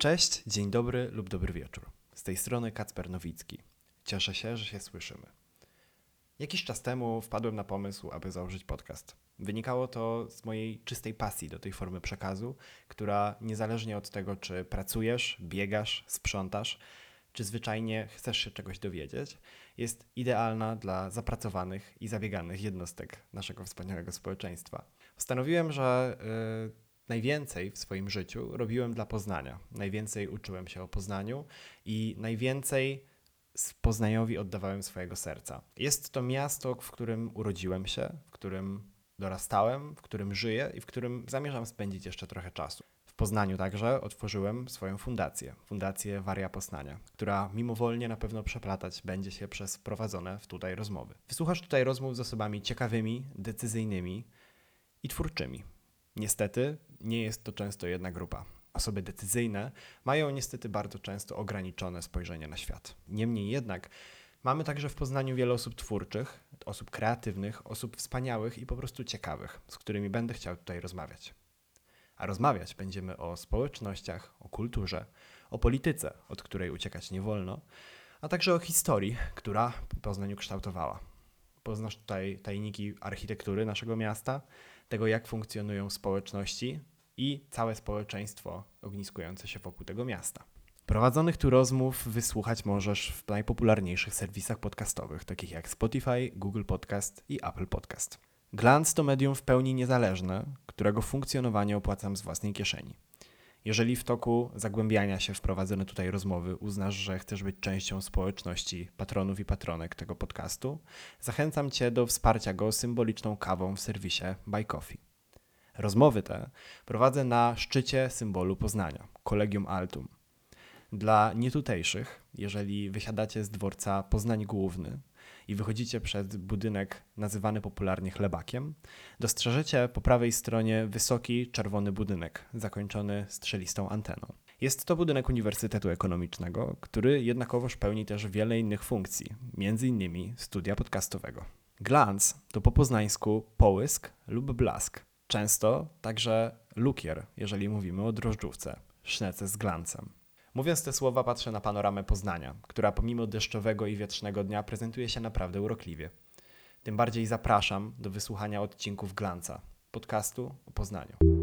Cześć, dzień dobry lub dobry wieczór. Z tej strony Kacper Nowicki. Cieszę się, że się słyszymy. Jakiś czas temu wpadłem na pomysł, aby założyć podcast. Wynikało to z mojej czystej pasji do tej formy przekazu, która niezależnie od tego, czy pracujesz, biegasz, sprzątasz, czy zwyczajnie chcesz się czegoś dowiedzieć, jest idealna dla zapracowanych i zabieganych jednostek naszego wspaniałego społeczeństwa. Postanowiłem, że yy, najwięcej w swoim życiu robiłem dla Poznania. Najwięcej uczyłem się o Poznaniu i najwięcej Poznaniowi oddawałem swojego serca. Jest to miasto, w którym urodziłem się, w którym dorastałem, w którym żyję i w którym zamierzam spędzić jeszcze trochę czasu. W Poznaniu także otworzyłem swoją fundację, Fundację Waria Poznania, która mimowolnie na pewno przeplatać będzie się przez prowadzone w tutaj rozmowy. Wysłuchasz tutaj rozmów z osobami ciekawymi, decyzyjnymi i twórczymi. Niestety nie jest to często jedna grupa. Osoby decyzyjne mają niestety bardzo często ograniczone spojrzenie na świat. Niemniej jednak mamy także w Poznaniu wiele osób twórczych, osób kreatywnych, osób wspaniałych i po prostu ciekawych, z którymi będę chciał tutaj rozmawiać. A rozmawiać będziemy o społecznościach, o kulturze, o polityce, od której uciekać nie wolno, a także o historii, która Poznaniu kształtowała. Poznasz tutaj tajniki architektury naszego miasta, tego jak funkcjonują społeczności i całe społeczeństwo ogniskujące się wokół tego miasta. Prowadzonych tu rozmów wysłuchać możesz w najpopularniejszych serwisach podcastowych, takich jak Spotify, Google Podcast i Apple Podcast. Glance to medium w pełni niezależne, którego funkcjonowanie opłacam z własnej kieszeni. Jeżeli w toku zagłębiania się w prowadzone tutaj rozmowy uznasz, że chcesz być częścią społeczności patronów i patronek tego podcastu, zachęcam Cię do wsparcia go symboliczną kawą w serwisie Buy Coffee. Rozmowy te prowadzę na szczycie symbolu Poznania, Collegium Altum. Dla nietutejszych, jeżeli wysiadacie z dworca Poznań Główny i wychodzicie przed budynek nazywany popularnie chlebakiem, dostrzeżecie po prawej stronie wysoki czerwony budynek zakończony strzelistą anteną. Jest to budynek Uniwersytetu Ekonomicznego, który jednakowoż pełni też wiele innych funkcji, m.in. studia podcastowego. Glans to po poznańsku połysk lub blask. Często także lukier, jeżeli mówimy o drożdżówce, sznece z glancem. Mówiąc te słowa, patrzę na panoramę Poznania, która pomimo deszczowego i wietrznego dnia prezentuje się naprawdę urokliwie. Tym bardziej zapraszam do wysłuchania odcinków Glanca, podcastu o Poznaniu.